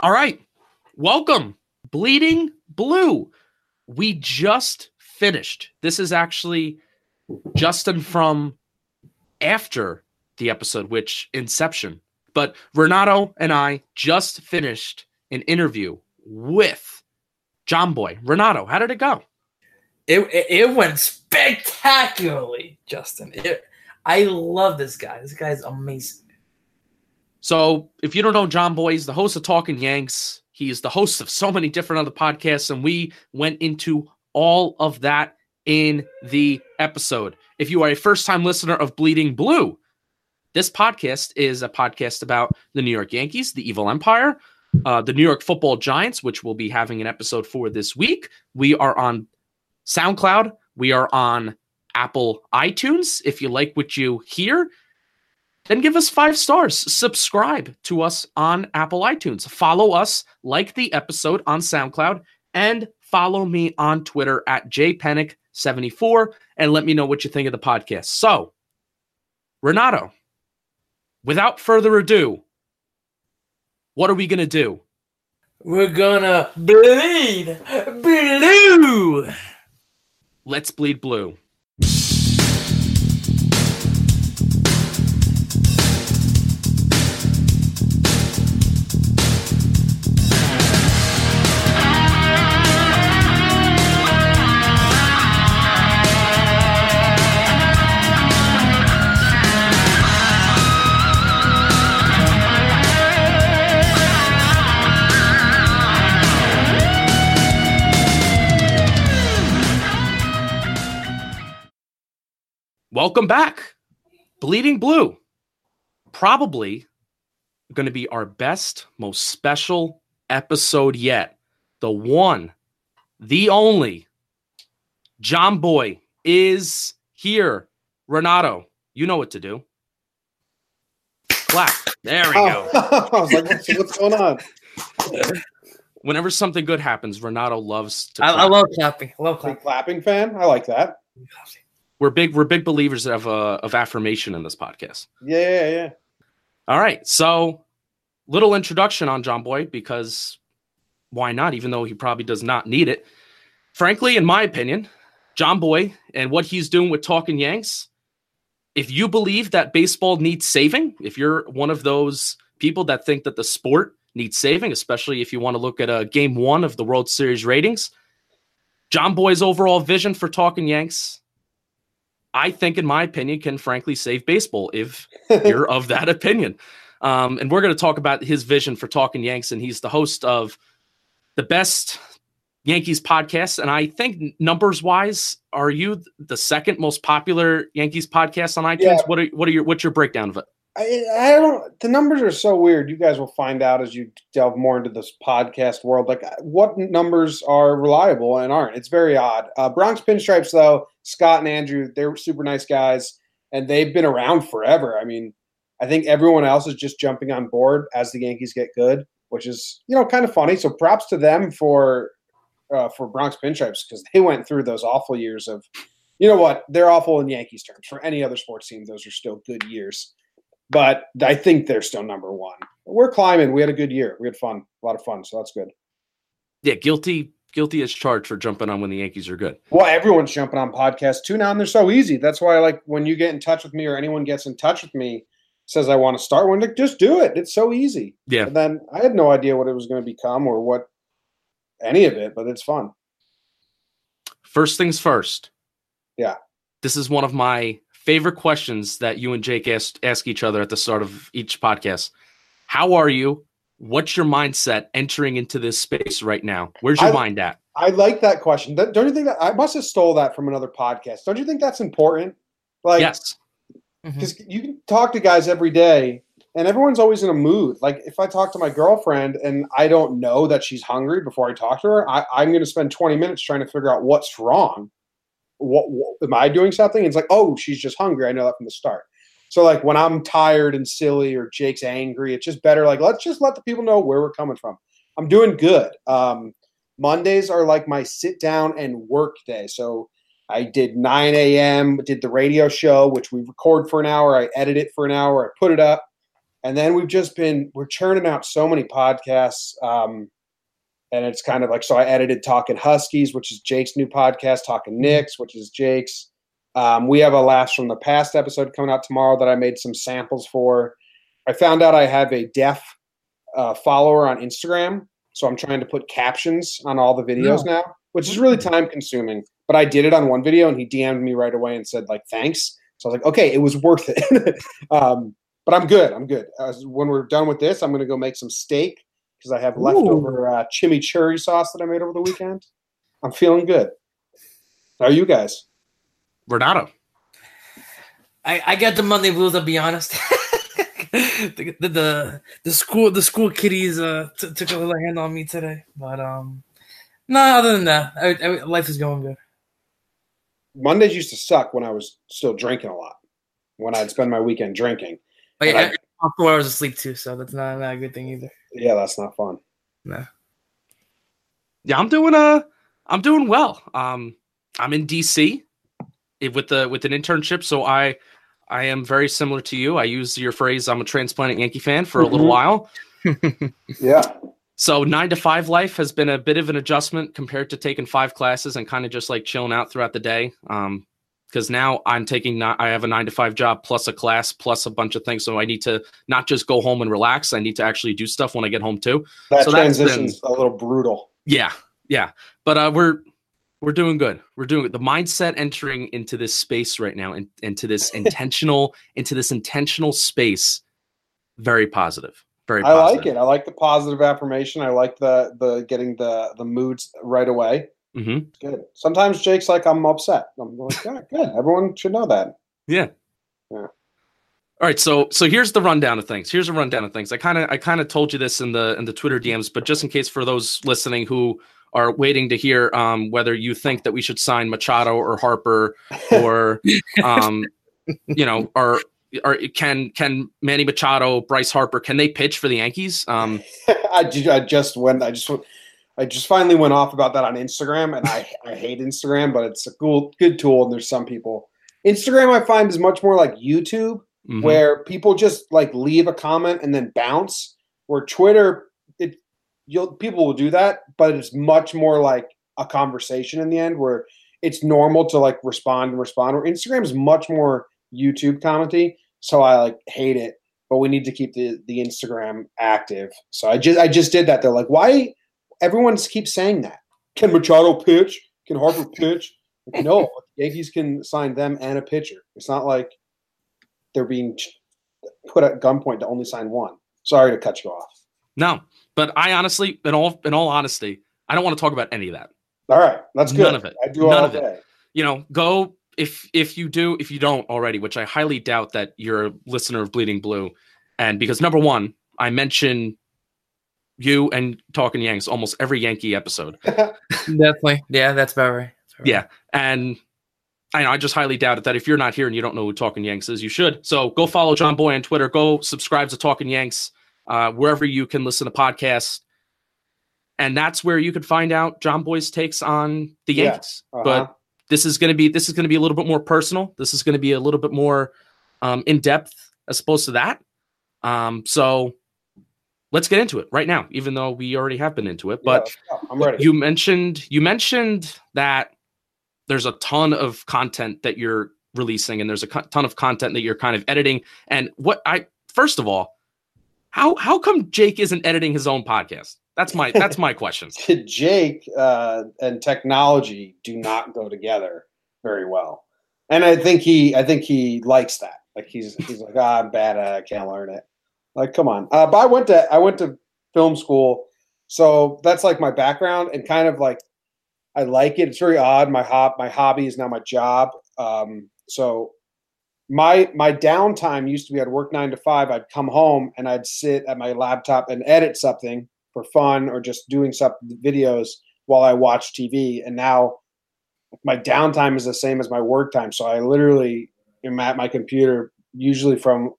All right. Welcome, Bleeding Blue. We just finished. This is actually Justin from after the episode, which Inception. But Renato and I just finished an interview with Jomboy. Renato, how did it go? It, it, it went spectacularly, Justin. It, I love this guy. This guy's amazing. So, if you don't know Jomboy, he's the host of Talking Yanks. He's the host of so many different other podcasts, and we went into all of that in the episode. If you are a first time listener of Bleeding Blue, this podcast is a podcast about the New York Yankees, the Evil Empire, uh, the New York Football Giants, which we'll be having an episode for this week. We are on SoundCloud. We are on Apple iTunes. If you like what you hear, then give us five stars. Subscribe to us on Apple iTunes. Follow us, like the episode on SoundCloud, and follow me on Twitter at jpenick74 and let me know what you think of the podcast. So, Renato, without further ado, what are we going to do? We're gonna bleed blue. Let's bleed blue. Welcome back. Bleeding Blue. Probably going to be our best, most special episode yet. The one, the only Jomboy is here. Renato, you know what to do. Clap. There we go. I was like, what's, what's going on? Whenever something good happens, Renato loves to. I, I love clapping. I love clapping. clapping fan. I like that. We're big. We're big believers of uh, of affirmation in this podcast. Yeah, yeah, yeah. All right. So, little introduction on Jomboy because why not? Even though he probably does not need it. Frankly, in my opinion, Jomboy and what he's doing with Talking Yanks, if you believe that baseball needs saving, if you're one of those people that think that the sport needs saving, especially if you want to look at a game one of the World Series ratings, John Boy's overall vision for Talking Yanks, I think, in my opinion, can frankly save baseball if you're of that opinion. Um, and we're going to talk about his vision for Talking Yanks, and he's the host of the best Yankees podcast. And I think numbers wise, are you the second most popular Yankees podcast on iTunes? Yeah. What are what are your what's your breakdown of it? I, I don't. The numbers are so weird. You guys will find out as you delve more into this podcast world, like what numbers are reliable and aren't. It's very odd. Uh, Bronx Pinstripes, though, Scott and Andrew, they're super nice guys, and they've been around forever. I mean, I think everyone else is just jumping on board as the Yankees get good, which is you know kind of funny. So props to them for uh, for Bronx Pinstripes because they went through those awful years of. You know what? They're awful in Yankees terms. For any other sports team, those are still good years but I think they're still number one. We're climbing. We had a good year. We had fun, a lot of fun, so that's good. Yeah, guilty guilty as charged for jumping on when the Yankees are good. Well, everyone's jumping on podcasts too now, and they're so easy. That's why, like, when you get in touch with me or anyone gets in touch with me, says I want to start one, like, just do it. It's so easy. Yeah. And then I had no idea what it was going to become or what any of it, but it's fun. First things first. Yeah. This is one of my favorite questions that you and Jake ask, ask each other at the start of each podcast. How are you? What's your mindset entering into this space right now? Where's your I- mind at? I like that question. Don't don't you think that I must have stole that from another podcast? Don't you think that's important? Like, yes. Mm-hmm. because you can talk to guys every day and everyone's always in a mood. Like if I talk to my girlfriend and I don't know that she's hungry before I talk to her, I, I'm going to spend 20 minutes trying to figure out what's wrong. What, what am I doing something? It's like, oh, she's just hungry. I know that from the start. So like when I'm tired and silly or Jake's angry, it's just better. Like let's just let the people know where we're coming from. I'm doing good. Um, Mondays are like my sit down and work day. So I did 9 a.m. Did the radio show, which we record for an hour. I edit it for an hour. I put it up, and then we've just been we're churning out so many podcasts. Um, and it's kind of like so. I edited Talking Huskies, which is Jake's new podcast. Talking Knicks, which is Jake's. Um, we have a Laughs from the Past episode coming out tomorrow that I made some samples for. I found out I have a deaf uh, follower on Instagram, so I'm trying to put captions on all the videos now, which is really time consuming. But I did it on one video, and he DM'd me right away and said like thanks. So I was like, okay, it was worth it. um, but I'm good. I'm good. As, when we're done with this, I'm going to go make some steak because I have leftover uh, chimichurri sauce that I made over the weekend. I'm feeling good. How are you guys? Renato. I, I got the Monday blues. I'll be honest. the, the, the the school the school kiddies uh t- took a little hand on me today, but um, no. Other than that, I, I, life is going good. Mondays used to suck when I was still drinking a lot. When I'd spend my weekend drinking. But But yeah, I- I'm four hours of sleep too, so that's not, not a good thing either. Yeah, that's not fun. No. Yeah, I'm doing uh I'm doing well. Um I'm in DC eh, with the with an internship, so I I am very similar to you. I use your phrase I'm a transplanted Yankee fan for a little Mhm. while. Yeah. So 9 to 5 life has been a bit of an adjustment compared to taking 5 classes and kind of just like chilling out throughout the day. Um because now I'm taking I have a 9 to 5 job plus a class plus a bunch of things so I need to not just go home and relax, I need to actually do stuff when I get home too. That So transition's a little brutal. Yeah, yeah. But uh, we're we're doing good. We're doing it. The mindset entering into this space right now, and into this intentional, into this intentional space, very positive. Very I like it. I like the positive affirmation. I like the the getting the the moods right away. Hmm Good. Sometimes Jake's like, I'm upset. I'm like, yeah, good. Everyone should know that. Yeah. Yeah. All right, so so here's the rundown of things. Here's a rundown of things. I kind of I kind of told you this in the in the Twitter DMs, but just in case for those listening who are waiting to hear um, whether you think that we should sign Machado or Harper or um, you know, or or can can Manny Machado, Bryce Harper, can they pitch for the Yankees? Um, I, ju- I just went. I just went- I just finally went off about that on Instagram, and I I hate Instagram, but it's a cool good tool. And there's some people. Instagram I find is much more like YouTube, mhm. where people just like leave a comment and then bounce. Where Twitter, it you'll people will do that, but it's much more like a conversation in the end, where it's normal to like respond and respond. Where Instagram is much more YouTube commenty, so I like hate it. But we need to keep the the Instagram active. So I just I just did that. They're like, why? Everyone keeps saying that. Can Machado pitch? Can Harper pitch? Like, no, Yankees can sign them and a pitcher. It's not like they're being put at gunpoint to only sign one. Sorry to cut you off. no, but I honestly, in all in all honesty, I don't want to talk about any of that. All right, that's good. None of it. I do None all of it. you know, go if if you do, if you don't already, which I highly doubt that you're a listener of Bleeding Blue, and because number one, I mention you and Talking Yanks almost every Yankee episode, Definitely. Yeah, that's about right. That's about right. Yeah. and I know I just highly doubt it that if you're not here and you don't know who Talking Yanks is, you should. So go follow Jomboy on Twitter. Go subscribe to Talking Yanks uh, wherever you can listen to podcasts. And that's where you could find out Jomboy's takes on the Yeah. Yankees. Uh-huh. But this is going to be this is going to be a little bit more personal. This is going to be a little bit more um, in depth as opposed to that. Um, so let's get into it right now, even though we already have been into it. But let's. I'm ready. you mentioned you mentioned that there's a ton of content that you're releasing, and there's a ton of content that you're kind of editing. And what I first of all, how how come Jake isn't editing his own podcast? That's my that's my question. Jake uh, and technology do not go together very well, and I think he, I think he likes that. Like he's, he's like, ah, I'm bad at, it. I can't learn it. Like, come on. Uh, but I went to, I went to film school, so that's like my background, and kind of like, I like it. It's very odd. My hop, my hobby is now my job. Um, so my my downtime used to be I'd work nine to five. I'd come home and I'd sit at my laptop and edit something for fun or just doing some videos while I watch TV. And now my downtime is the same as my work time. So I literally am at my computer usually from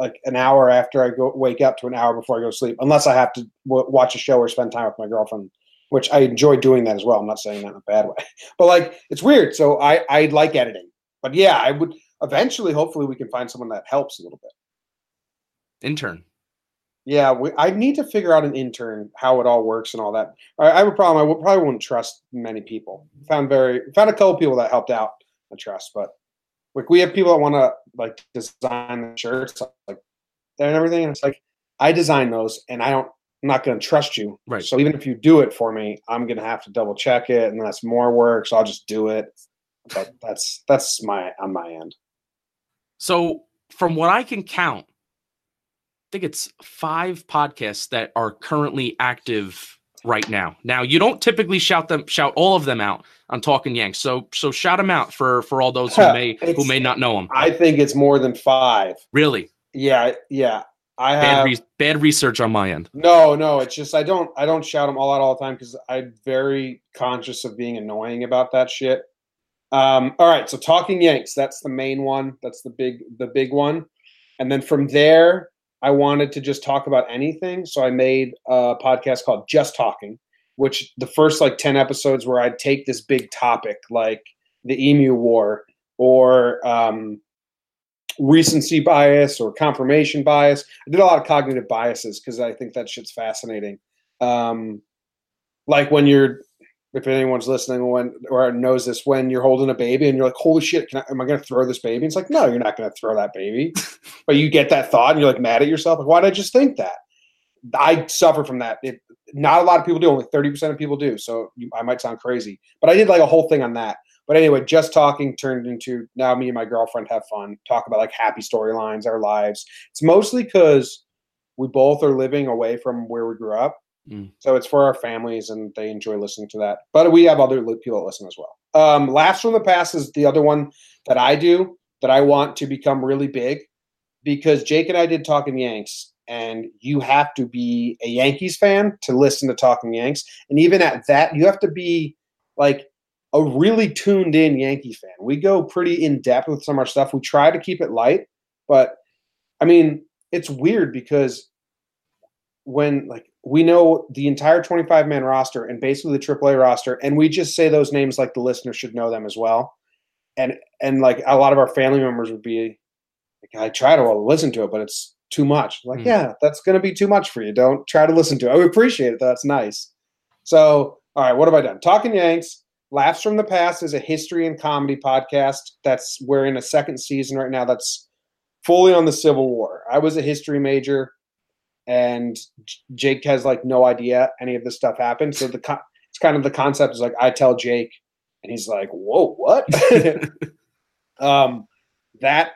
like an hour after I go wake up to an hour before I go to sleep, unless I have to w- watch a show or spend time with my girlfriend, which I enjoy doing that as well. I'm not saying that in a bad way, but like it's weird. So I I like editing, but yeah, I would eventually, hopefully, we can find someone that helps a little bit. Intern. Yeah, we, I need to figure out an intern how it all works and all that. I, I have a problem. I would, probably wouldn't trust many people. Found very found a couple people that helped out. I trust, but like we have people that want to like design the shirts like and everything. And it's like I design those, and I don't. I'm not going to trust you. Right. So even if you do it for me, I'm going to have to double check it, and that's more work. So I'll just do it. But that's that's my on my end. So, from what I can count, I think it's five podcasts that are currently active right now. Now, you don't typically shout them shout all of them out on Talking Yanks. So, so shout them out for for all those who may who may not know them. I think it's more than five. Really Yeah, yeah. I bad have re- bad research on my end. no, no. It's just I don't I don't shout them all out all the time because I'm very conscious of being annoying about that shit. Um, all right, so talking Yanks, that's the main one. That's the big the big one, and then from there, I wanted to just talk about anything. So I made a podcast called Just Talking, which the first like ten episodes where I'd take this big topic like the Emu War or um, recency bias or confirmation bias. I did a lot of cognitive biases because I think that shit's fascinating. Um, like when you're, if anyone's listening, when or knows this, when you're holding a baby and you're like, "Holy shit, can I, am I going to throw this baby?" It's like, no, you're not going to throw that baby, but you get that thought and you're like mad at yourself. Like, why did I just think that? I suffer from that. It, not a lot of people do. Only thirty percent of people do. So you, I might sound crazy, but I did like a whole thing on that. But anyway, just talking turned into now me and my girlfriend have fun, talk about like happy storylines, our lives. It's mostly because we both are living away from where we grew up. Mm. So it's for our families and they enjoy listening to that. But we have other people that listen as well. Um, Laughs from the Past is the other one that I do that I want to become really big because Jake and I did Talking Yanks, and you have to be a Yankees fan to listen to Talking Yanks. And even at that, you have to be like a really tuned in Yankee fan. We go pretty in depth with some of our stuff. We try to keep it light, but I mean, it's weird because when like we know the entire 25 man roster and basically the AAA roster, and we just say those names like the listener should know them as well. And and like a lot of our family members would be like, I try to listen to it, but it's too much. Like, Mm. yeah, that's gonna be too much for you. Don't try to listen to it. I appreciate it. That's nice. So, all right, what have I done? Talking Yanks, Laughs from the Past is a history and comedy podcast. That's we're in a second season right now. That's fully on the Civil War. I was a history major, and Jake has like no idea any of this stuff happened. So the co- it's kind of the concept is like I tell Jake, and he's like, "Whoa, what?" um, that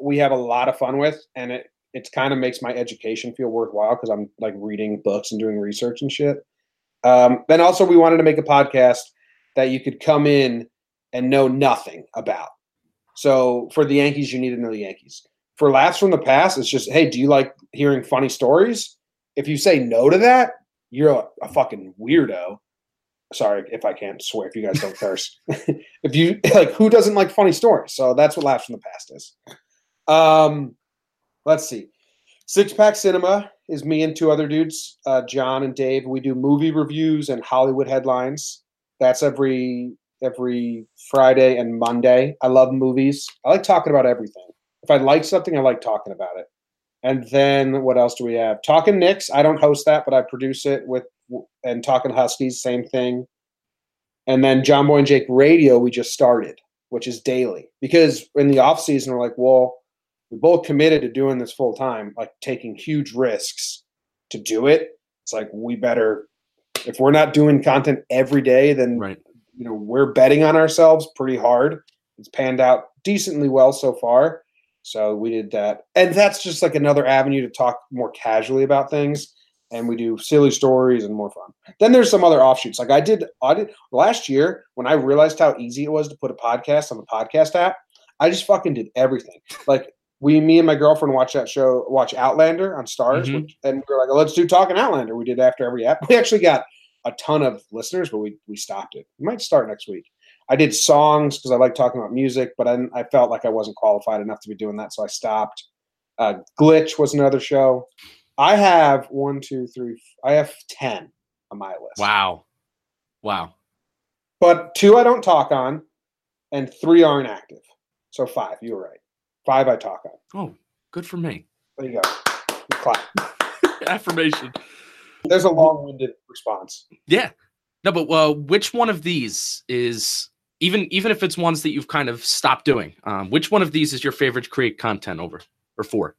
we have a lot of fun with, and it it kind of makes my education feel worthwhile because I'm like reading books and doing research and shit. Um, then also we wanted to make a podcast that you could come in and know nothing about. So for the Yankees, you need to know the Yankees. For laughs from the past, it's just, hey, do you like hearing funny stories? If you say no to that, you're a, a fucking weirdo. Sorry if I can't swear if you guys don't curse. if you like, who doesn't like funny stories? So that's what laughs from the past is. Um, let's see. Six Pack Cinema is me and two other dudes, uh, John and Dave. We do movie reviews and Hollywood headlines. That's every every Friday and Monday. I love movies. I like talking about everything. If I like something, I like talking about it. And then what else do we have? Talking Knicks. I don't host that, but I produce it with and Talking Huskies, same thing. And then Jomboy and Jake Radio, we just started, which is daily. Because in the off season, we're like, well, we both committed to doing this full time, like taking huge risks to do it. It's like we better if we're not doing content every day, then Right. you know we're betting on ourselves pretty hard. It's panned out decently well so far. So we did that. And that's just like another avenue to talk more casually about things. And we do silly stories and more fun. Then there's some other offshoots. Like I did I did last year when I realized how easy it was to put a podcast on the podcast app, I just fucking did everything. Like we, me and my girlfriend watched that show, watch Outlander on Starz, Mhm. which, and we are like, let's do Talking Outlander. We did after every app. We actually got a ton of listeners, but we we stopped it. We might start next week. I did songs because I like talking about music, but I, I felt like I wasn't qualified enough to be doing that, so I stopped. Uh, Glitch was another show. I have one, two, three. I have ten on my list. Wow. Wow. But two I don't talk on, and three aren't active. So five. You were right. Five I talk on. Oh, good for me. There you go. Clap. Affirmation. There's a long-winded response. Yeah. No, but uh, which one of these is even even if it's ones that you've kind of stopped doing? Um, which one of these is your favorite to create content over or for?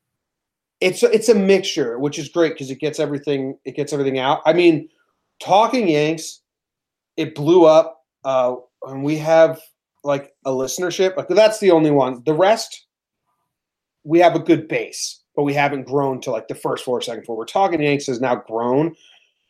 It's it's a mixture, which is great because it gets everything it gets everything out. I mean, talking Yanks, it blew up, uh, and we have like a listenership. Like that's the only one. The rest, we have a good base, but we haven't grown to like the first floor, second floor. We're talking Yanks has now grown,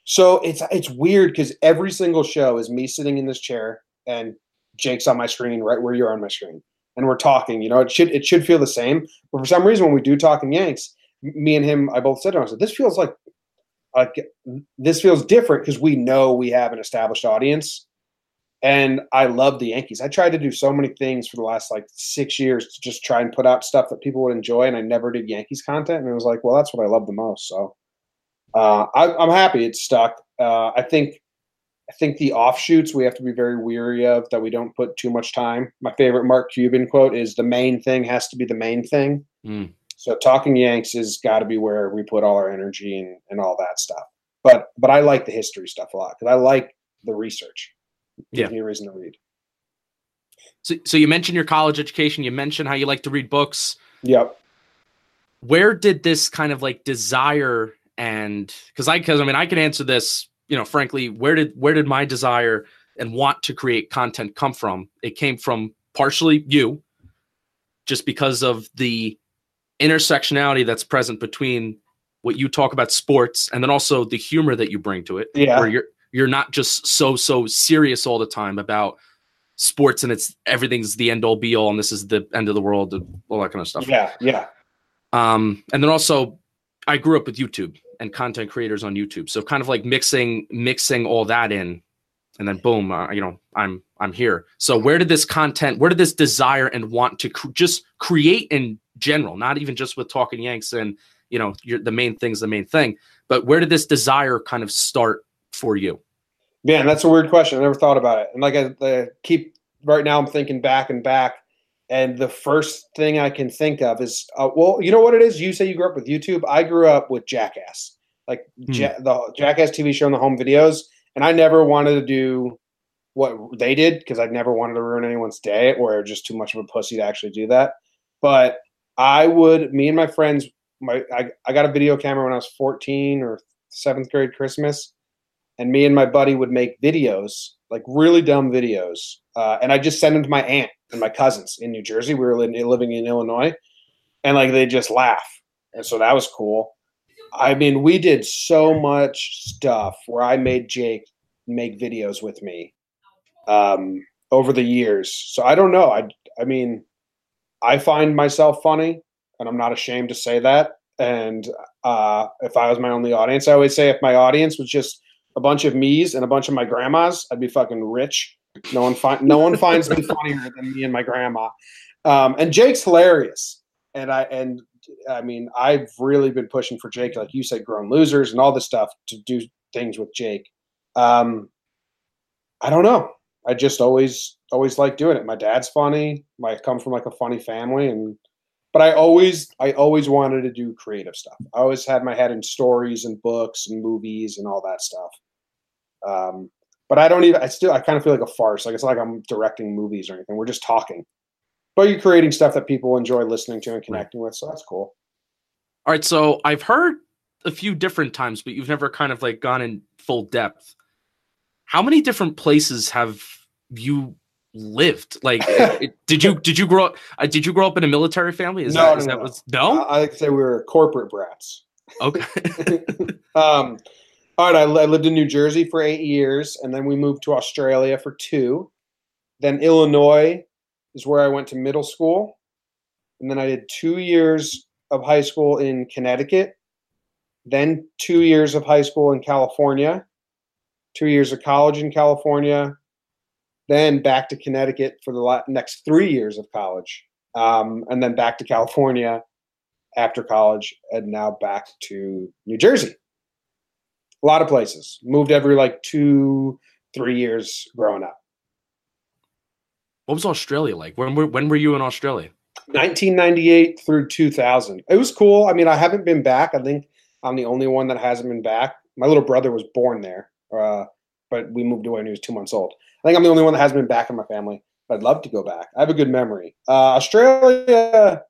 so it's it's weird because every single show is me sitting in this chair and Jake's on my screen right where you're on my screen, and we're talking. You know, it should it should feel the same, but for some reason when we do talking Yanks, me and him, I both said to him, I said, this feels like like this feels different because we know we have an established audience. And i love the yankees. I tried to do so many things for the last like six years to just try and put out stuff that people would enjoy and i never did yankees content and it was like well that's what i love the most. So uh, I, i'm happy it's stuck. Uh, i think i think the offshoots we have to be very weary of that we don't put too much time my favorite mark cuban quote is the main thing has to be the main thing Mm. so talking Yanks has got to be where we put all our energy and, and all that stuff. But but I like the history stuff a lot because I like the research. Yeah. me a reason to read. So, so you mentioned your college education. You mentioned how you like to read books. Yep. Where did this kind of like desire and because I because I mean I can answer this. You know, frankly, where did where did my desire and want to create content come from? It came from partially you, just because of the intersectionality that's present between what you talk about sports and then also the humor that you bring to it. Yeah. Where you're you're not just so so serious all the time about sports and it's everything's the end all be all and this is the end of the world and all that kind of stuff. Yeah. Yeah. Um, and then also, I grew up with YouTube and content creators on YouTube, so kind of like mixing mixing all that in, and then boom, uh, you know, I'm I'm here. So where did this content, where did this desire and want to cr- just create in general, not even just with talking Yanks and you know, the main thing's the main thing, but where did this desire kind of start for you? Man, that's a weird question. I never thought about it. And like I, I keep right now, I'm thinking back and back. And the first thing I can think of is, uh, well, you know what it is? You say you grew up with YouTube. I grew up with Jackass, like Hmm. ja- the Jackass TV show and the home videos. And I never wanted to do what they did because I never wanted to ruin anyone's day or just too much of a pussy to actually do that. But I would, me and my friends, my I, I got a video camera when I was 14 or seventh grade Christmas and me and my buddy would make videos, like really dumb videos, uh, and I just send them to my aunt and my cousins in New Jersey. We were living in Illinois, and like they just laugh, and so that was cool. I mean, we did so much stuff where I made Jake make videos with me um, over the years. So I don't know. I I mean, I find myself funny, and I'm not ashamed to say that. And uh, if I was my only audience, I always say if my audience was just a bunch of me's and a bunch of my grandmas, I'd be fucking rich. No one find no one finds me funnier than me and my grandma. Um, and Jake's hilarious. And I and I mean I've really been pushing for Jake, like you said, grown losers and all this stuff to do things with Jake. Um, I don't know. I just always always like doing it. My dad's funny. I come from like a funny family and but I always I always wanted to do creative stuff. I always had my head in stories and books and movies and all that stuff. Um, but I don't even I still I kind of feel like a farce. Like it's like I'm directing movies or anything. We're just talking. But you're creating stuff that people enjoy listening to and connecting with, so that's cool. All right, so I've heard a few different times, but you've never kind of like gone in full depth. How many different places have you lived? Like, it- did you did you grow up? Uh, did you grow up in a military family? Is No, that, no, is that no. what's no? I, I like to say we were corporate brats. Okay, um, all right, I, I lived in New Jersey for eight years, and then we moved to Australia for two. Then Illinois is where I went to middle school, and then I did two years of high school in Connecticut, then two years of high school in California, two years of college in California, then back to Connecticut for the next three years of college, um, and then back to California after college, and now back to New Jersey. A lot of places. Moved every like two, three years growing up. What was Australia like? When were when were you in Australia? 1998 through 2000. It was cool. I mean, I haven't been back. I think I'm the only one that hasn't been back. My little brother was born there, uh, but we moved away when he was two months old. I think I'm the only one that hasn't been back in my family. But I'd love to go back. I have a good memory. Uh, Australia,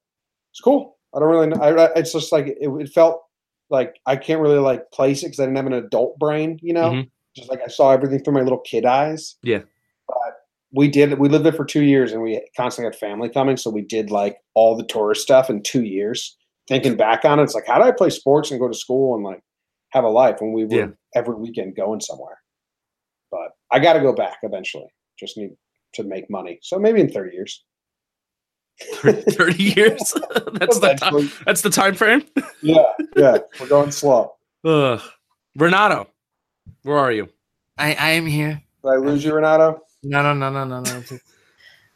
it's cool. I don't really know. I, I- it's just like it, it felt like I can't really like place it because I didn't have an adult brain. You know, Mhm. just like I saw everything through my little kid eyes. Yeah. But we did. We lived there for two years, and we constantly had family coming, so we did like all the tourist stuff in two years. Thinking back on it, it's like, how did I play sports and go to school and like have a life when we were Yeah. every weekend going somewhere? But I got to go back eventually. Just need to make money. So maybe in thirty years. 30 years? that's the time, that's the time frame. Yeah, yeah. We're going slow. Ugh. Renato, where are you? I, I am here. Did I lose you, Renato? No, no, no, no, no, no.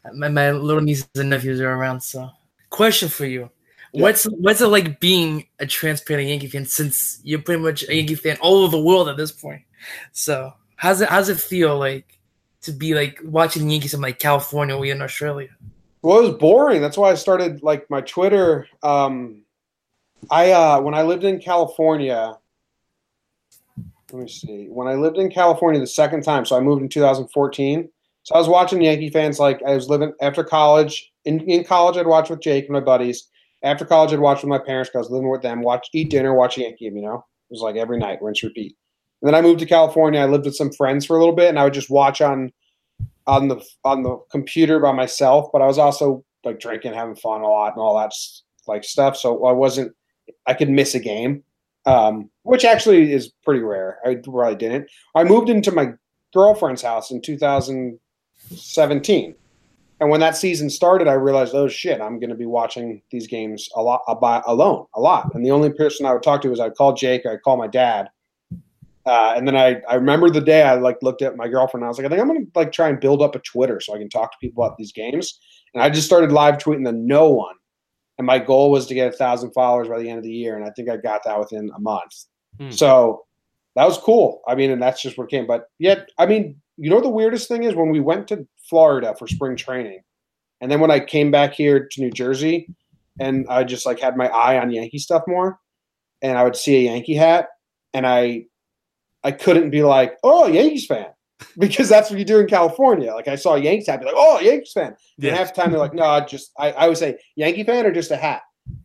my, my little nieces and nephews are around. So, question for you: Yeah. What's what's it like being a transparent Yankee fan? Since you're pretty much a Yankee fan all over the world at this point. So, how's it how's it feel like to be like watching the Yankees in like California or in Australia? Well, it was boring. That's why I started like my Twitter. Um, I uh, when I lived in California. Let me see. When I lived in California the second time, so I moved in 2014. So I was watching Yankee fans. Like I was living after college. In in college, I'd watch with Jake and my buddies. After college, I'd watch with my parents because I was living with them. Watch, eat dinner, watch Yankee. You know, it was like every night, rinse, repeat. And then I moved to California. I lived with some friends for a little bit, and I would just watch on on the on the computer by myself, but I was also like drinking, having fun a lot, and all that like stuff. So I wasn't. I could miss a game, um, which actually is pretty rare. I really didn't. I moved into my girlfriend's house in 2017, and when that season started, I realized, oh shit, I'm going to be watching these games a lot about alone, a lot. And the only person I would talk to was I'd call Jake, I'd call my dad, uh, and then I, I remember the day I like looked at my girlfriend and I was like, I think I'm gonna like try and build up a Twitter so I can talk to people about these games. And I just started live tweeting to no one. And my goal was to get a thousand followers by the end of the year. And I think I got that within a month. Hmm. So that was cool. I mean, and that's just what came. But yet, I mean, you know the weirdest thing is when we went to Florida for spring training, and then when I came back here to New Jersey, and I just like had my eye on Yankee stuff more, and I would see a Yankee hat, and I I couldn't be like, oh, Yankees fan. Because that's what you do in California. Like I saw a Yankees hat, be like, oh, Yankees fan. And half the time they're like, no, I just I, I would say Yankee fan or just a hat.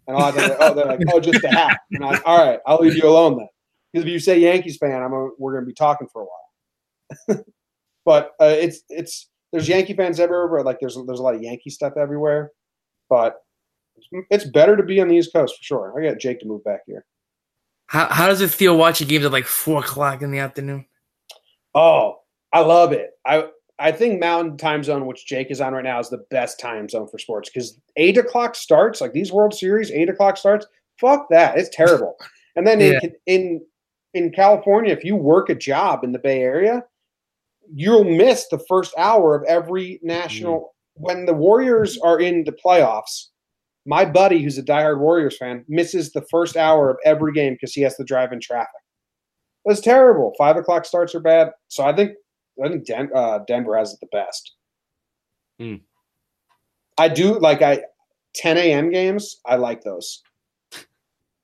And a lot of times, they're, oh, they're like, oh, just a hat. And I'm like, all right, I'll leave you alone then. Because if you say Yankees fan, I'm a, we're going to be talking for a while. but uh, it's it's there's Yankee fans everywhere. But like there's there's a lot of Yankee stuff everywhere. But it's better to be on the East Coast for sure. I got Jake to move back here. How how does it feel watching games at like four o'clock in the afternoon? Oh, I love it. I I think Mountain Time Zone, which Jake is on right now, is the best time zone for sports because eight o'clock starts. Like these World Series, eight o'clock starts. Fuck that, it's terrible. And then Yeah. in in in California, if you work a job in the Bay Area, you'll miss the first hour of every national. Mm. When the Warriors are in the playoffs, my buddy, who's a diehard Warriors fan, misses the first hour of every game because he has to drive in traffic. That's terrible. Five o'clock starts are bad. So I think I think Den- uh, Denver has it the best. Hmm. I do like I 10 a.m. games. I like those.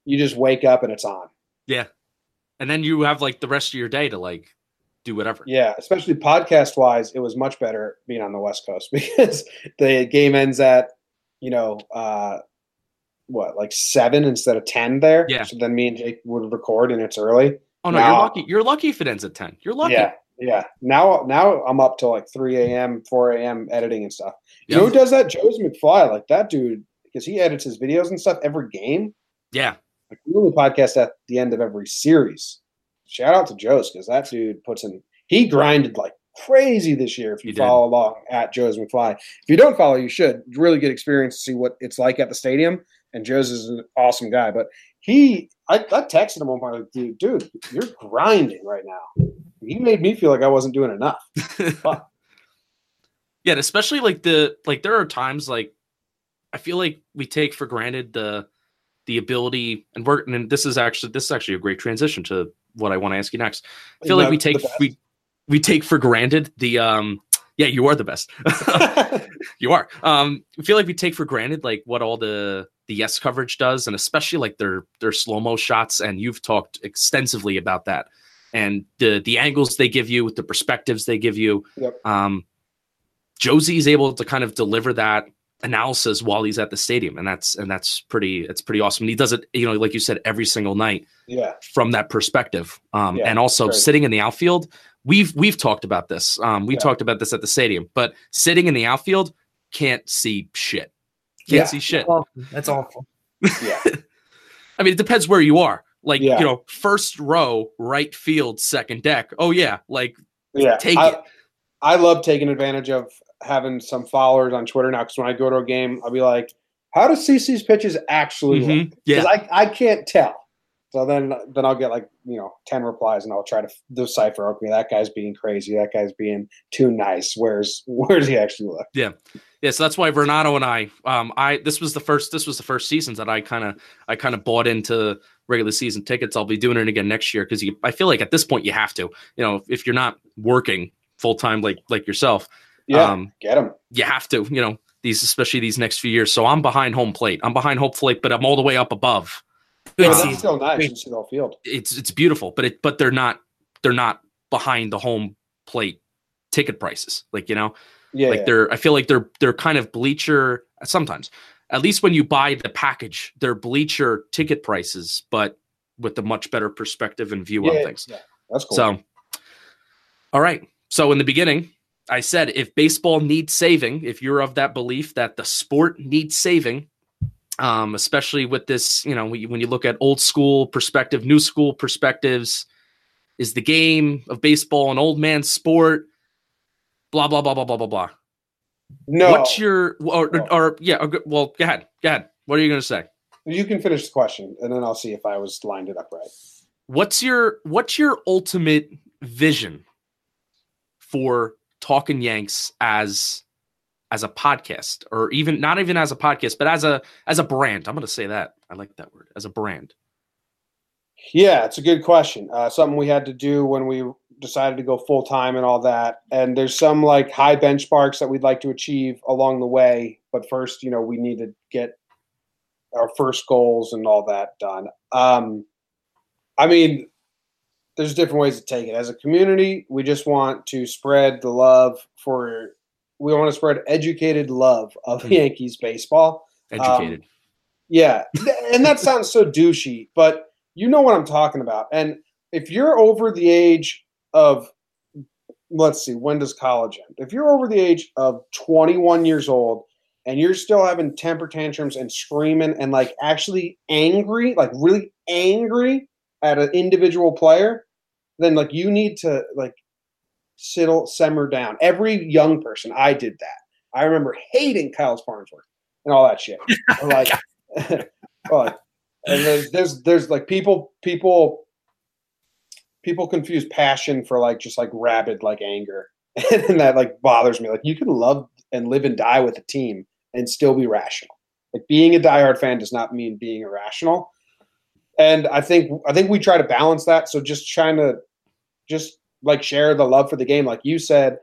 You just wake up and it's on. Yeah, and then you have like the rest of your day to like do whatever. Yeah, especially podcast wise, it was much better being on the West Coast because the game ends at you know uh, what like seven instead of ten there. Yeah. So then me and Jake would record and it's early. Oh no, you're lucky. You're lucky if it ends at ten. You're lucky. Yeah, yeah. Now now I'm up till like three a.m., four a.m. editing and stuff. You know who does that? Joe's McFly. Like that dude because he edits his videos and stuff every game. Yeah. Like we only podcast at the end of every series. Shout out to Joe's because that dude puts in. He grinded like crazy this year. If you, You did. follow along at Joe's McFly, if you don't follow, you should really get experience to see what it's like at the stadium. And Joe's is an awesome guy, but he, I, I texted him one point, like, dude, dude, you're grinding right now. He made me feel like I wasn't doing enough. Yeah, and especially like the like there are times like I feel like we take for granted the the ability and we're and this is actually this is actually a great transition to what I want to ask you next. I feel like we take we we take for granted the um yeah, you are the best. you are. Um I feel like we take for granted like what all the the yes coverage does and especially like their their slow-mo shots and you've talked extensively about that and the the angles they give you with the perspectives they give you Yep. um Josie is able to kind of deliver that analysis while he's at the stadium and that's and that's pretty it's pretty awesome and he does it you know like you said every single night yeah, from that perspective um Yeah, and also great. sitting in the outfield we've we've talked about this um we Yeah. talked about this at the stadium but sitting in the outfield can't see shit can't Yeah. see shit Awful. That's awful. yeah. i mean it depends where you are like Yeah. you know first row right field second deck oh yeah like Yeah, Take I, it. I love taking advantage of having some followers on Twitter now because when I go to a game, I'll be like, "How does CC's pitches actually look?" mhm, yeah I, I can't tell. So then then I'll get like you know ten replies and I'll try to decipher. Okay, that guy's being crazy. That guy's being too nice. Where's where's he actually look? Yeah, Yeah, so that's why Renato and I, um, I this was the first this was the first seasons that I kind of I kind of bought into regular season tickets. I'll be doing it again next year because I feel like at this point you have to, you know, if you're not working full time like like yourself, Yeah, um, get them. you have to, you know, these especially these next few years. So I'm behind home plate. I'm behind home plate, but I'm all the way up above. Um, that's still nice. Great. You see the whole field. It's it's beautiful, but it but they're not they're not behind the home plate ticket prices. Like you know, Yeah, like yeah. they're i feel like they're they're kind of bleacher sometimes at least when you buy the package they're bleacher ticket prices but with a much better perspective and view yeah, on things yeah. That's cool. so all right so in the beginning i said if baseball needs saving if you're of that belief that the sport needs saving um, especially with this you know when you, when you look at old school perspective new school perspectives is the game of baseball an old man sport blah blah blah blah blah blah blah no, What's your or, No. or yeah? or Well, go ahead. Go ahead. What are you going to say? you can finish the question and then I'll see if I was lined it up right. What's your What's your ultimate vision for Talking Yanks as as a podcast, or even not even as a podcast, but as a as a brand? I'm going to say that. I like that word as a brand. Yeah, it's a good question. Uh, something we had to do when we decided to go full time and all that. And there's some like high benchmarks that we'd like to achieve along the way. But first, you know, we need to get our first goals and all that done. Um, I mean, there's different ways to take it. As a community, we just want to spread the love for. We want to spread educated love of Hmm. Yankees baseball. Educated. Yeah, and that sounds so douchey, but you know what I'm talking about. And if you're over the age of, let's see, when does college end? If you're over the age of 21 years old and you're still having temper tantrums and screaming and like actually angry, like really angry at an individual player, then like you need to like settle, simmer down. Every young person, I did that. I remember hating Kyle Farnsworth and all that shit. like, like, and there's, there's there's like people people people confuse passion for like just like rabid like anger, and that like bothers me. Like you can love and live and die with a team and still be rational. Like being a diehard fan does not mean being irrational. And I think I think we try to balance that. So just trying to just like share the love for the game, like you said.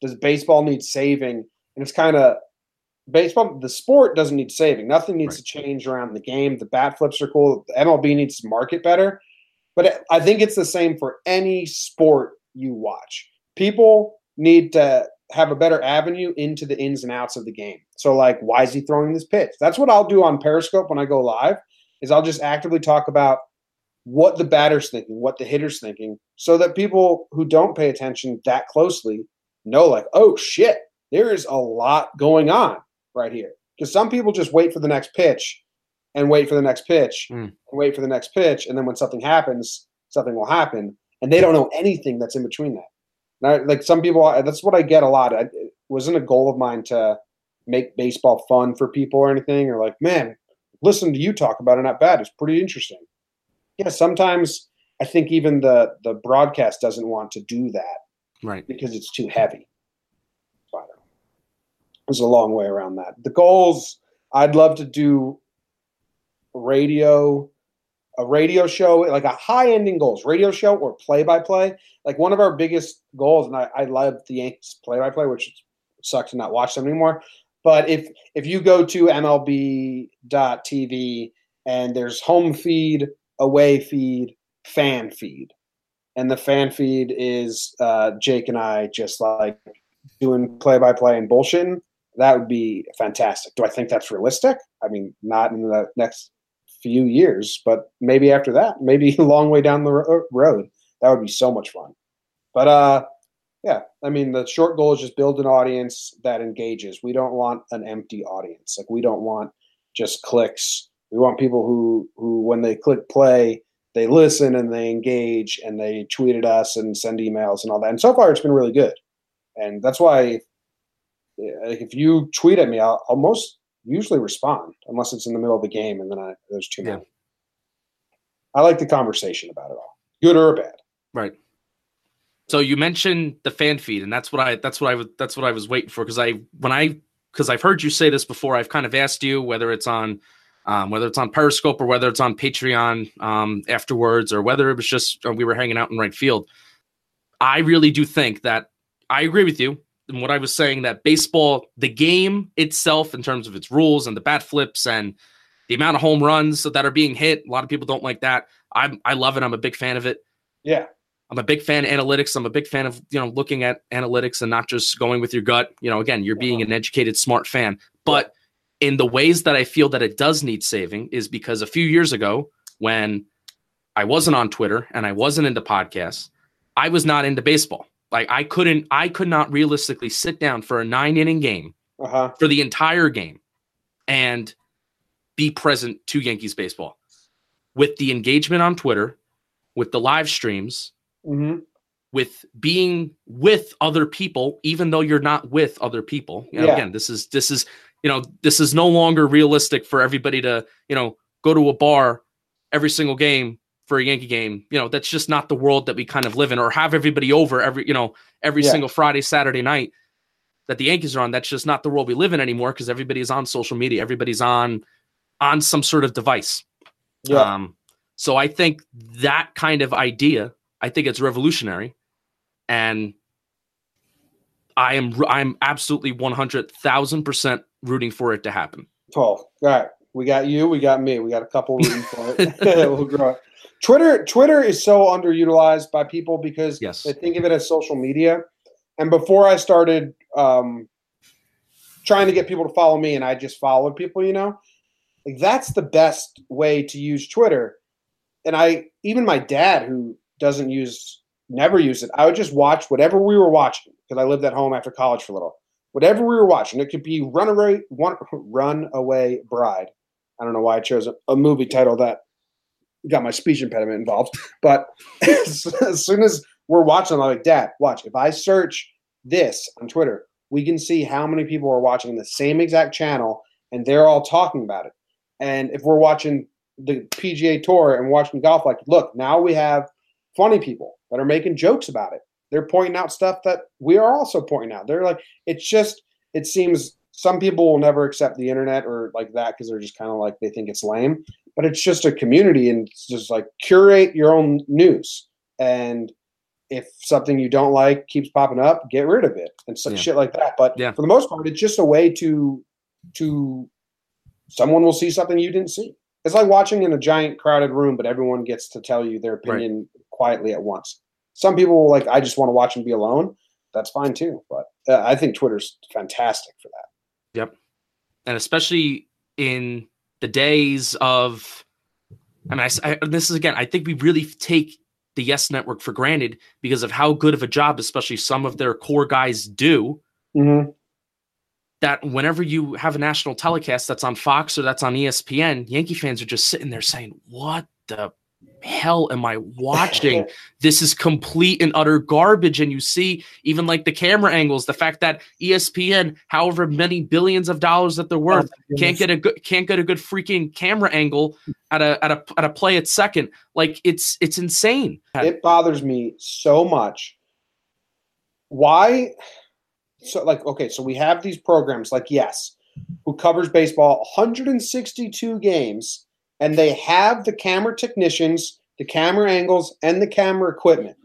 Does baseball need saving? And it's kind of baseball. The sport doesn't need saving. Nothing needs to change around the game. The bat flips are cool. The MLB needs to market better. But I think it's the same for any sport you watch. People need to have a better avenue into the ins and outs of the game. So, like, why is he throwing this pitch? That's what I'll do on Periscope when I go live. Is I'll just actively talk about what the batter's thinking, what the hitter's thinking, so that people who don't pay attention that closely know, like, oh shit, there is a lot going on right here. Because some people just wait for the next pitch and wait for the next pitch Mm. and wait for the next pitch. And then when something happens, something will happen. And they don't know anything that's in between that. I, like some people, that's what I get a lot. I, it wasn't a goal of mine to make baseball fun for people or anything, or like, man, listen to you talk about it, not bad. It's pretty interesting. Yeah, sometimes I think even the the broadcast doesn't want to do that Right. because it's too heavy. But there's a long way around that. The goals, I'd love to do radio, a radio show, like a high ending goals, radio show or play by play. Like one of our biggest goals, and I, I love the Yankees play by play, which sucks to not watch them anymore. But if if you go to MLB.tv and there's home feed, away feed, fan feed, and the fan feed is uh, Jake and I just like doing play by play and bullshitting, that would be fantastic. Do I think that's realistic? I mean, not in the next few years, but maybe after that, maybe a long way down the ro- road. That would be so much fun. But uh, yeah, I mean, the short goal is just build an audience that engages. We don't want an empty audience. Like we don't want just clicks. We want people who who when they click play, they listen and they engage and they tweet at us and send emails and all that. And so far, it's been really good. And that's why, if you tweet at me, I'll, I'll most usually respond unless it's in the middle of the game and then I, there's too Yeah. many. I like the conversation about it all, good or bad. Right. So you mentioned the fan feed, and that's what I that's what I was that's what I was waiting for because I when I because I've heard you say this before. I've kind of asked you whether it's on um, whether it's on Periscope or whether it's on Patreon um, afterwards, or whether it was just uh, we were hanging out in right field. I really do think that I agree with you in what I was saying that baseball, the game itself, in terms of its rules and the bat flips and the amount of home runs that are being hit, a lot of people don't like that. I I love it. I'm a big fan of it. Yeah, I'm a big fan of analytics. I'm a big fan of, you know, looking at analytics and not just going with your gut. You know, again, you're being an educated, smart fan. But in the ways that I feel that it does need saving is because a few years ago, when I wasn't on Twitter and I wasn't into podcasts, I was not into baseball. Like I couldn't, I could not realistically sit down for a nine inning game uh huh. for the entire game and be present to Yankees baseball with the engagement on Twitter, with the live streams, hmm with being with other people even though you're not with other people you know Yeah. again this is this is you know this is no longer realistic for everybody to you know go to a bar every single game for a yankee game you know that's just not the world that we kind of live in or have everybody over every you know every Yeah. single friday saturday night that the yankees are on that's just not the world we live in anymore because everybody's on social media everybody's on on some sort of device Yeah. um, so I think that kind of idea, I think it's revolutionary, and I am I'm absolutely one hundred thousand percent rooting for it to happen. Paul. All right. We got you. We got me. We got a couple rooting for it. we'll grow it. Twitter Twitter is so underutilized by people because Yes. they think of it as social media. And before I started um, trying to get people to follow me, and I just followed people, you know, like that's the best way to use Twitter. And I even my dad, who doesn't use, never use it, I would just watch whatever we were watching because I lived at home after college for a little. Whatever we were watching, it could be Runaway one, Runaway Bride. I don't know why I chose a, a movie title that got my speech impediment involved. But as, as soon as we're watching, I'm like, Dad, watch. If I search this on Twitter, we can see how many people are watching the same exact channel and they're all talking about it. And if we're watching the PGA Tour and watching golf, like, look, now we have funny people that are making jokes about it. They're pointing out stuff that we are also pointing out. They're like, it's just, it seems some people will never accept the internet or like that because they're just kind of like, they think it's lame. But it's just a community and it's just like curate your own news. And if something you don't like keeps popping up, get rid of it and such Yeah. shit like that. But Yeah. for the most part, it's just a way to to someone will see something you didn't see. It's like watching in a giant crowded room, but everyone gets to tell you their opinion quietly at once. Some people will like, I just want to watch and be alone. That's fine too. But uh, I think Twitter's fantastic for that. Yep. And especially in the days of I mean, I I- this is again, I think we really take the Yes Network for granted because of how good of a job, especially some of their core guys do. Mm-hmm. That whenever you have a national telecast that's on Fox or that's on ESPN, Yankee fans are just sitting there saying, "What the hell am I watching? this is complete and utter garbage. And you see, even like the camera angles, the fact that ESPN, however many billions of dollars that they're worth, oh can't get a good can't get a good freaking camera angle at a at a at a play at second. Like it's it's insane. it bothers me so much. Why? So, like, okay, so we have these programs like Yes, who covers baseball 162 games, and they have the camera technicians, the camera angles, and the camera equipment.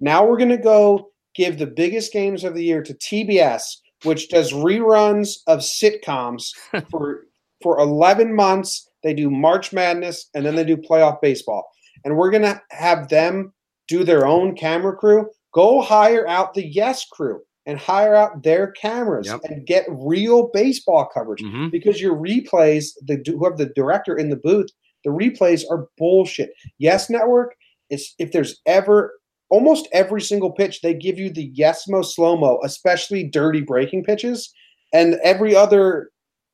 Now we're going to go give the biggest games of the year to TBS, which does reruns of sitcoms for for 11 months. They do March Madness and then they do playoff baseball. And we're going to have them do their own camera crew. Go hire out the Yes crew and hire out their cameras Yep. and get real baseball coverage Mhm. because your replays, the who have the director in the booth, the replays are bullshit. Yes Network is if there's ever almost every single pitch they give you the Yesmo slow mo, especially dirty breaking pitches, and every other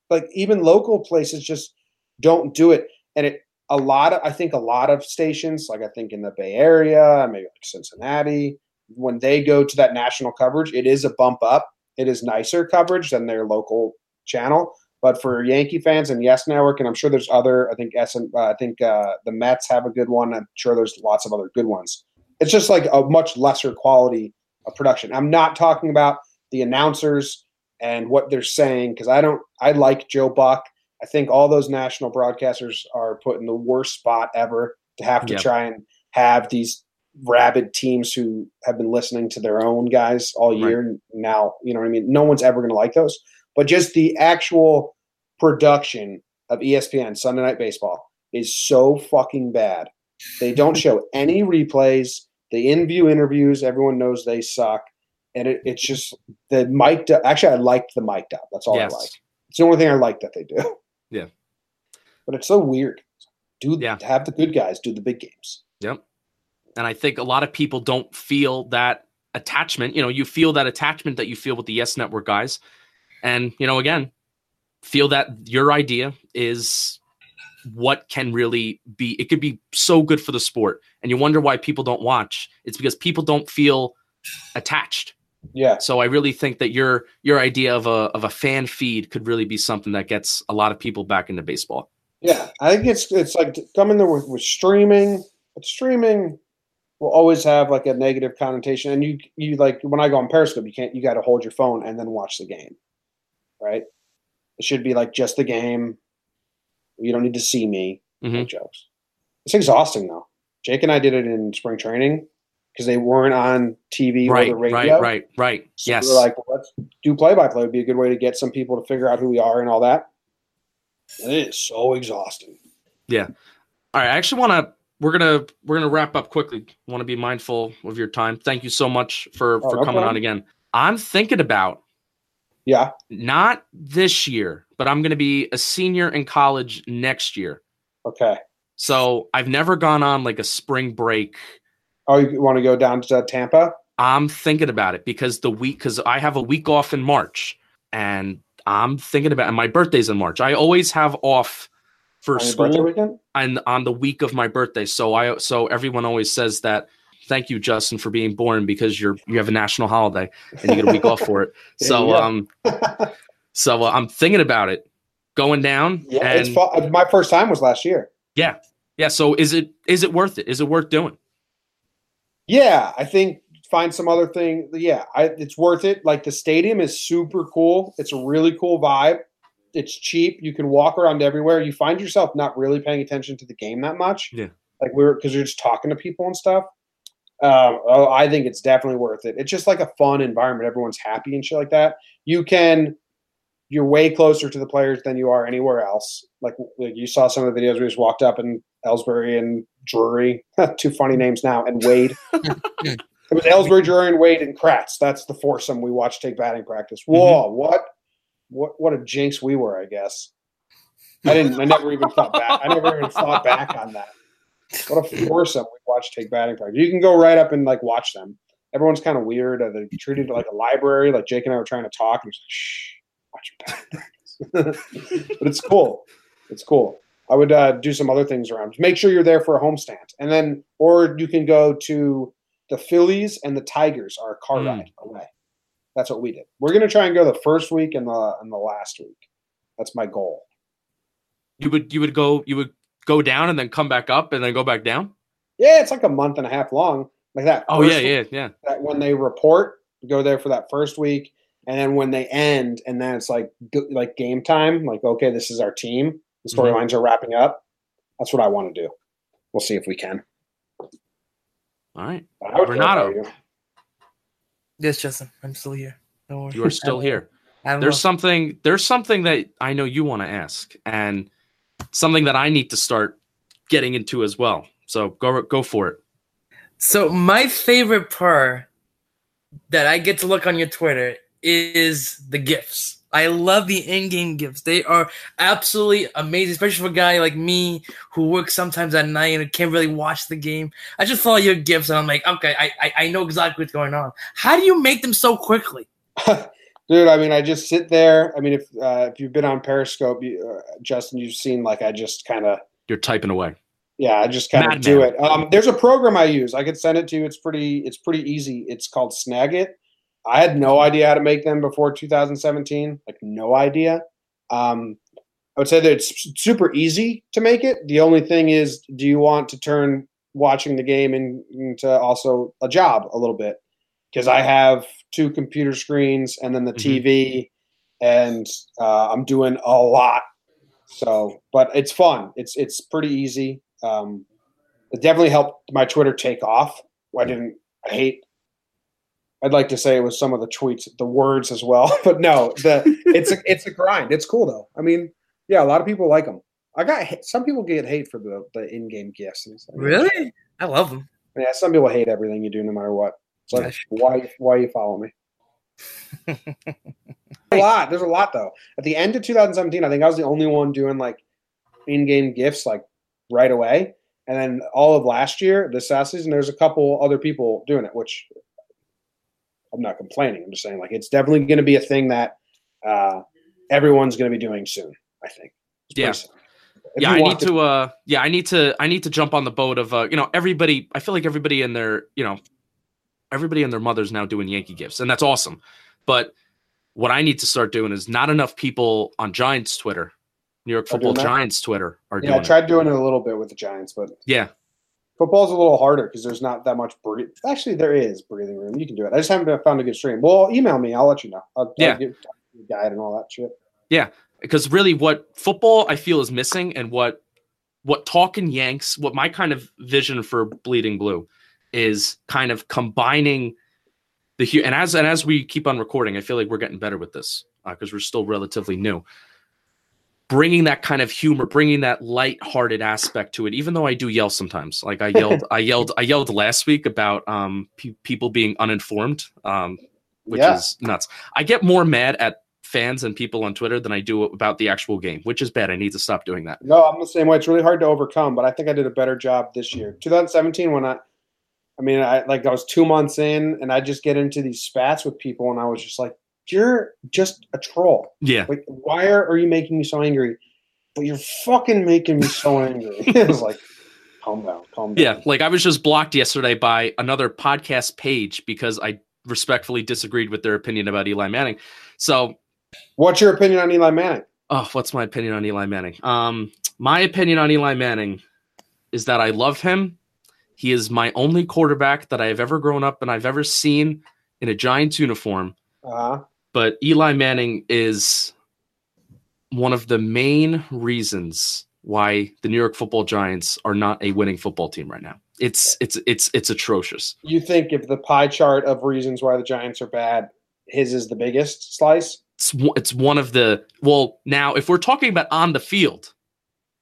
like even local places just don't do it. And it a lot of I think a lot of stations, like I think in the Bay Area, maybe like Cincinnati, when they go to that national coverage, it is a bump up. It is nicer coverage than their local channel. But for Yankee fans and Yes Network, and I'm sure there's other. I think S. Uh, I think uh, the Mets have a good one. I'm sure there's lots of other good ones. It's just like a much lesser quality of production. I'm not talking about the announcers and what they're saying because I don't. I like Joe Buck. I think all those national broadcasters are put in the worst spot ever to have to Yep. try and have these rabid teams who have been listening to their own guys all year. And Now, you know what I mean? No one's ever going to like those. But just the actual production of ESPN Sunday Night Baseball is so fucking bad. They don't show any replays. The in-view interviews, everyone knows they suck. And it, it's just the mic'd up. Actually, I liked the mic'd up. That's all Yes. I like. It's the only thing I like that they do. Yeah. But it's so weird. Do Yeah. have the good guys do the big games. Yep. And I think a lot of people don't feel that attachment. You know, you feel that attachment that you feel with the Yes Network guys. And, you know, again, feel that your idea is what can really be it could be so good for the sport. And you wonder why people don't watch. It's because people don't feel attached. Yeah. So I really think that your your idea of a of a fan feed could really be something that gets a lot of people back into baseball. Yeah, I think it's it's like coming there with, with streaming. But streaming will always have like a negative connotation, and you you like when I go on Periscope, you can't you got to hold your phone and then watch the game, right? It should be like just the game. You don't need to see me. Mhm. Make jokes. It's exhausting though. Jake and I did it in spring training because they weren't on TV or Right, the radio. right, right, right. So yes. we were like, well, let's do play by play. Would be a good way to get some people to figure out who we are and all that. And it is so exhausting. Yeah. All right, I actually want to. We're gonna we're gonna wrap up quickly. Want to be mindful of your time. Thank you so much for Oh, for no coming on again. I'm thinking about Yeah. not this year, but I'm gonna be a senior in college next year. Okay. So I've never gone on like a spring break. Oh, you want to go down to Tampa? I'm thinking about it because the week because I have a week off in March, and I'm thinking about and my birthday's in March. I always have off for on school and on the week of my birthday. So I so everyone always says that thank you Justin for being born because you're you have a national holiday and you get a week off for it. So um so uh, I'm thinking about it going down yeah, and it's fu- my first time was last year. yeah. Yeah, so is it is it worth it? Is it worth doing? Yeah, I think find some other thing. Yeah, I, it's worth it. Like the stadium is super cool. It's a really cool vibe. It's cheap. You can walk around everywhere. You find yourself not really paying attention to the game that much. Yeah. like we're because you're just talking to people and stuff. Um, oh, I think it's definitely worth it. It's just like a fun environment. Everyone's happy and shit like that. You can, you're way closer to the players than you are anywhere else. Like, like you saw some of the videos. We just walked up and Ellsbury and Drury, two funny names now, and Wade. it was Ellsbury, Drury, and Wade and Kratz. That's the foursome we watched take batting practice. Whoa, what, what, what a jinx we were, I guess. I didn't. I never even thought back. I never even thought back on that. What a foursome we watched take batting practice. You can go right up and like watch them. Everyone's kind of weird. Uh, They treated like a library. Like Jake and I were trying to talk, and he's like, "Shh, watch your batting practice." but it's cool. It's cool. I would uh, do some other things around. Make sure you're there for a homestand, and then or you can go to the Phillies and the Tigers are a car Mm. ride away. That's what we did. We're gonna try and go the first week and the and the last week. That's my goal. You would you would go you would go down and then come back up and then go back down. Yeah, it's like a month and a half long, like that. Oh yeah, yeah, yeah. That when they report, go there for that first week, and then when they end, and then it's like like game time. Like okay, this is our team. The Mhm. storylines are wrapping up. That's what I want to do. We'll see if we can. All right, I would go Renato. if I were you. Yes, Justin, I'm still here. Don't worry. you are still here. There's know. something there's something that I know you want to ask, and something that I need to start getting into as well. So go go for it. So my favorite part that I get to look on your Twitter is the GIFs. I love the in-game GIFs. They are absolutely amazing, especially for a guy like me who works sometimes at night and can't really watch the game. I just follow your GIFs and I'm like, okay, I I, I know exactly what's going on. How do you make them so quickly? Dude, I mean, I just sit there. I mean, if uh, if you've been on Periscope, you, uh, Justin, you've seen like I just kind of You're typing away. yeah, I just kind of Madman. do it. Um, there's a program I use. I could send it to you. It's pretty it's pretty easy. It's called Snagit. I had no idea how to make them before 2017. Like no idea. Um, I would say that it's super easy to make it. The only thing is, do you want to turn watching the game in, into also a job a little bit? Because I have two computer screens and then the Mhm. TV, and uh, I'm doing a lot. So, but it's fun. It's it's pretty easy. Um, it definitely helped my Twitter take off. I didn't. I hate. I'd like to say it was some of the tweets, the words as well, but no. The it's a it's a grind. It's cool though. I mean, yeah, a lot of people like them. I got some people get hate for the the in game GIFs. Like, Really? I love them. Yeah, some people hate everything you do, no matter what. It's like, Gosh. why why you follow me? a lot. There's a lot though. At the end of 2017, I think I was the only one doing like in-game GIFs like right away. And then all of last year, this last season, there's a couple other people doing it, which I'm not complaining. I'm just saying like it's definitely going to be a thing that uh, everyone's going to be doing soon. I think. Yeah. yeah, I need to uh yeah, I need to I need to jump on the boat of uh you know, everybody I feel like everybody in their, you know, everybody and their mother's now doing Yankee GIFs, and that's awesome. But what I need to start doing is not enough people on Giants Twitter, New York Football? Giants Twitter are Yeah, doing I it. tried doing it a little bit with the Giants, but Yeah. Football's a little harder because there's not that much breathe. Actually, there is breathing room. You can do it. I just haven't found a good stream. Well, email me. I'll let you know. I'll, Yeah. I'll a guide and all that shit. Yeah, because really what football I feel is missing and what what talking Yanks, what my kind of vision for Bleeding Blue is kind of combining the and as and as we keep on recording, I feel like we're getting better with this uh, because we're still relatively new. Bringing that kind of humor, bringing that light-hearted aspect to it, even though I do yell sometimes. Like I yelled, I yelled, I yelled last week about um, pe- people being uninformed, um, which Yeah. is nuts. I get more mad at fans and people on Twitter than I do about the actual game, which is bad. I need to stop doing that. No, I'm the same way. It's really hard to overcome, but I think I did a better job this year. 2017, when I, I mean, I like I was two months in, and I just get into these spats with people, and I was just like, "You're just a troll. Yeah. Like, why are, are you making me so angry? But you're fucking making me so angry." it was like, calm down, calm down. Yeah. Like I was just blocked yesterday by another podcast page because I respectfully disagreed with their opinion about Eli Manning. So What's your opinion on Eli Manning? Oh, what's my opinion on Eli Manning? Um, my opinion on Eli Manning is that I love him. He is my only quarterback that I have ever grown up and I've ever seen in a Giants uniform. Uh, But Eli Manning is one of the main reasons why the New York Football Giants are not a winning football team right now. It's it's it's it's atrocious. you think if the pie chart of reasons why the Giants are bad, his is the biggest slice? It's it's one of the well now if we're talking about on the field,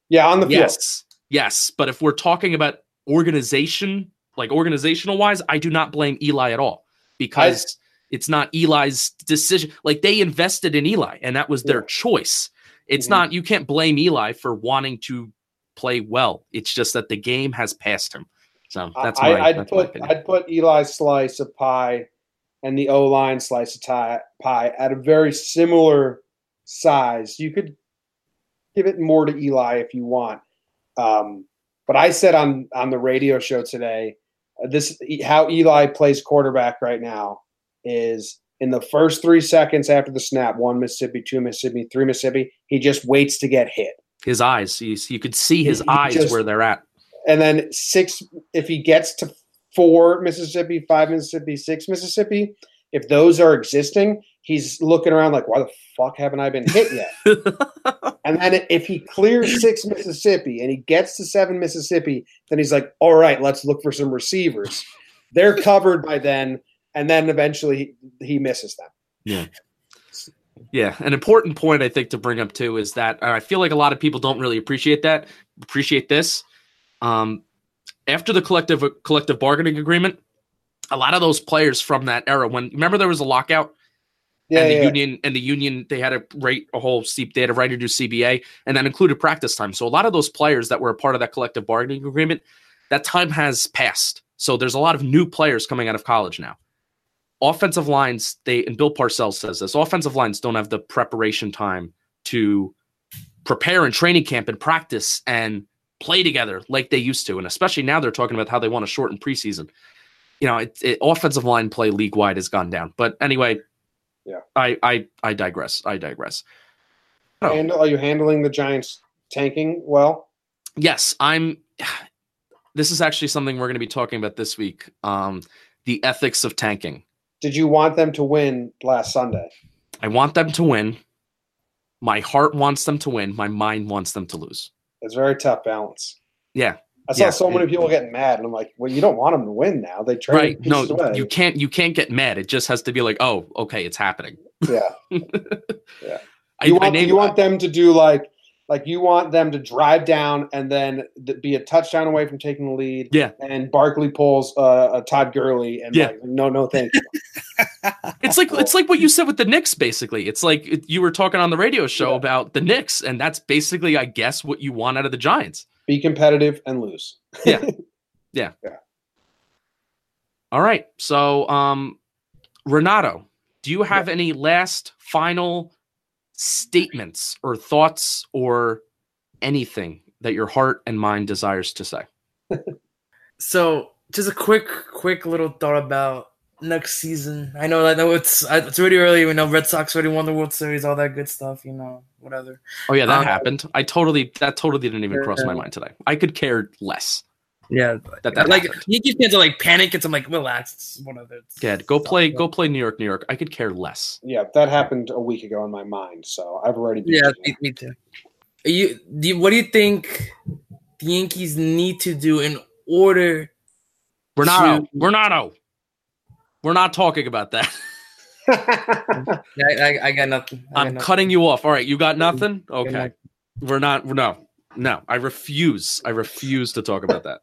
Yeah, on the field. yes, yes. But if we're talking about organization, like organizational wise, I do not blame Eli at all because it's not Eli's decision. Like they invested in Eli, and that was their Yeah. choice. It's Mhm. not you can't blame Eli for wanting to play well. It's just that the game has passed him. So that's I, my, I'd that's put opinion. I'd put Eli's slice of pie and the O line slice of tie, pie at a very similar size. You could give it more to Eli if you want. Um, but I said on on the radio show today, uh, this how Eli plays quarterback right now is in the first three seconds after the snap, one Mississippi, two Mississippi, three Mississippi, he just waits to get hit. His eyes, you, you could see his He eyes just- where they're at. And then six, if he gets to four Mississippi, five Mississippi, six Mississippi, if those are existing, he's looking around like, why the fuck haven't I been hit yet? and then if he clears six Mississippi and he gets to seven Mississippi, then he's like, all right, let's look for some receivers. They're covered by then, and then eventually he, misses them. Yeah, Yeah, an important point I think to bring up too is that I feel like a lot of people don't really appreciate that, appreciate this. Um, after the collective collective bargaining agreement, a lot of those players from that era, when remember there was a lockout Yeah, and the yeah. union and the union they had to rate a whole C, they had to write to do CBA and that included practice time. So a lot of those players that were a part of that collective bargaining agreement, that time has passed. So there's a lot of new players coming out of college now. Offensive lines, they and Bill Parcells says this. Offensive lines don't have the preparation time to prepare in training camp and practice and play together like they used to. And especially now they're talking about how they want to shorten preseason. You know, it, it, offensive line play league wide has gone down. But anyway, Yeah. I I I digress. I digress. Oh. And are you handling the Giants tanking well? Yes, I'm. This is actually something we're going to be talking about this week. Um, the ethics of tanking. Did you want them to win last Sunday? I want them to win. My heart wants them to win. My mind wants them to lose. It's a very tough balance. Yeah, I saw Yeah. so many people getting mad, and I'm like, "Well, you don't want them to win now. They traded right. No, away." you can't. You can't get mad. It just has to be like, oh, okay, it's happening. yeah. I, You want named- you want them to do like like you want them to drive down and then th- be a touchdown away from taking the lead. Yeah. And Barkley pulls uh, a Todd Gurley, and Yeah. like, no, no, thank you. It's like it's like what you said with the Knicks. Basically, it's like you were talking on the radio show Yeah. about the Knicks, and that's basically, I guess, what you want out of the Giants. Be competitive and lose. Yeah. Yeah. Yeah. All right. So, um, Renato, do you have any last final statements or thoughts or anything that your heart and mind desires to say? So, just a quick, quick little thought about next season. I know, I know it's it's already early. We know Red Sox already won the World Series, all that good stuff. You know, whatever. Oh yeah, that Um, happened. I totally that totally didn't even cross my mind today. I could care less Yeah, that that like happened. Yankees fans are like panic. It's I'm like relax. It's of It's, Yeah, go play go play New York, New York. I could care less. Yeah, that happened a week ago in my mind, so I've already. beat Yeah, me, me too. Are you, do you, what do you think the Yankees need to do in order? Renato, Shoot. Renato. We're not talking about that. I, I, I got nothing. I got I'm nothing. cutting you off. All right, you got nothing? got Okay. nothing. We're not no. No, I refuse. I refuse to talk about that.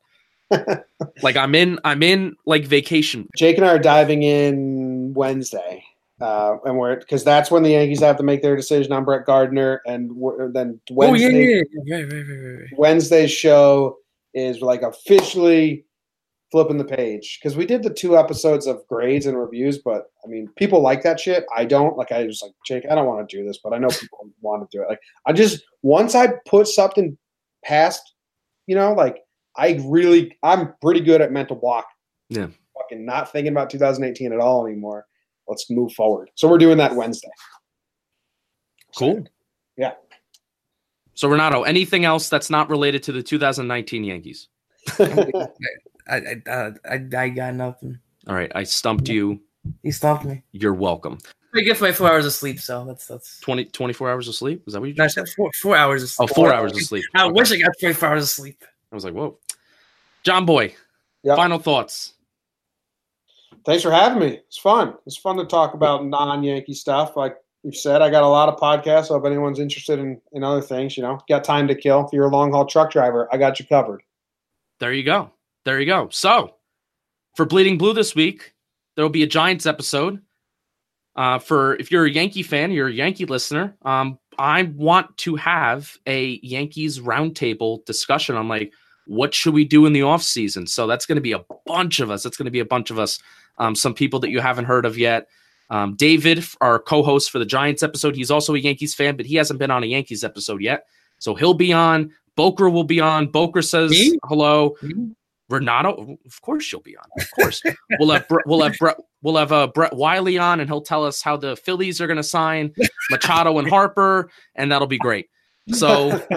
Like I'm in I'm in like vacation. Jake and I are diving in Wednesday, uh, and we're because that's when the Yankees have to make their decision on Brett Gardner, and then Oh yeah, Wednesday, yeah, yeah. Right. Wednesday's show is like officially flipping the page because we did the two episodes of grades and reviews, but I mean, people like that shit. I don't like. I just like Jake. I don't want to do this, but I know people want to do it. Like, I just once I put something past, you know, like I really, I'm pretty good at mental block. Yeah. fucking not thinking about 2018 at all anymore. Let's move forward. So we're doing that Wednesday. Cool. Yeah. So Renato, anything else that's not related to the 2019 Yankees? I, I, I, I, I got nothing. All right, I stumped you. You stopped me. You're welcome. I get my four hours of sleep, so that's that's. 20 24 hours of sleep? Is that what you No, I said four, four hours of Oh, sleep. Oh, four hours of sleep. I Okay. wish I got 24 hours of sleep. I was like, "Whoa." Jomboy, Yep. final thoughts. Thanks for having me. It's fun. It's fun to talk about non-Yankee stuff. Like you've said, I got a lot of podcasts. So if anyone's interested in, in other things, you know, got time to kill. If you're a long haul truck driver, I got you covered. There you go. There you go. So, for Bleeding Blue this week, there will be a Giants episode. Uh, for if you're a Yankee fan, you're a Yankee listener. Um, I want to have a Yankees roundtable discussion on like what should we do in the off season. So that's going to be a bunch of us. That's going to be a bunch of us. Um, some people that you haven't heard of yet. Um, David, our co-host for the Giants episode, he's also a Yankees fan, but he hasn't been on a Yankees episode yet. So he'll be on. Boker will be on. Boker says Me? hello. Me? Renato, of course she'll be on. Of course, we'll have Bre- we'll have Brett we'll have uh, Brett Wiley on, and he'll tell us how the Phillies are going to sign Machado and Harper, and that'll be great. So,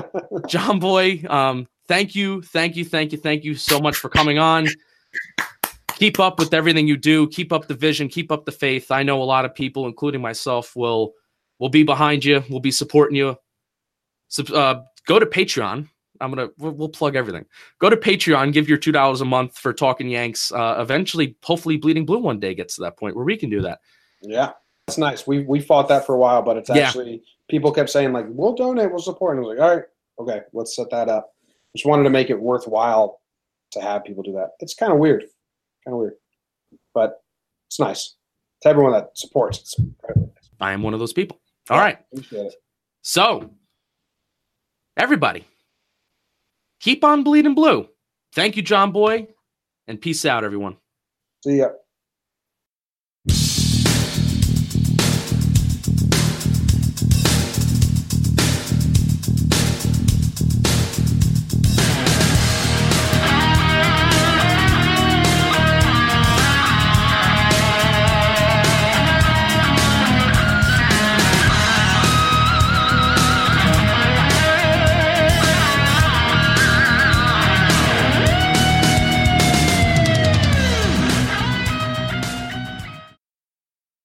Jomboy, um, thank you, thank you, thank you, thank you so much for coming on. Keep up with everything you do. Keep up the vision. Keep up the faith. I know a lot of people, including myself, will will be behind you. We'll be supporting you. Uh, go to Patreon. I'm gonna we'll, we'll plug everything. Go to Patreon. Give your two dollars a month for talking Yanks. Uh, eventually, hopefully, Bleeding Blue one day gets to that point where we can do that. yeah, that's nice. We we fought that for a while, but it's Yeah. actually people kept saying like, "We'll donate, we'll support." And I was like, "All right, okay, let's set that up." Just wanted to make it worthwhile to have people do that. It's kind of weird, kind of weird, but it's nice to everyone that supports. It's. I am one of those people. All right. Appreciate it. So, everybody, keep on bleeding blue. Thank you, Jomboy, and peace out, everyone. See ya.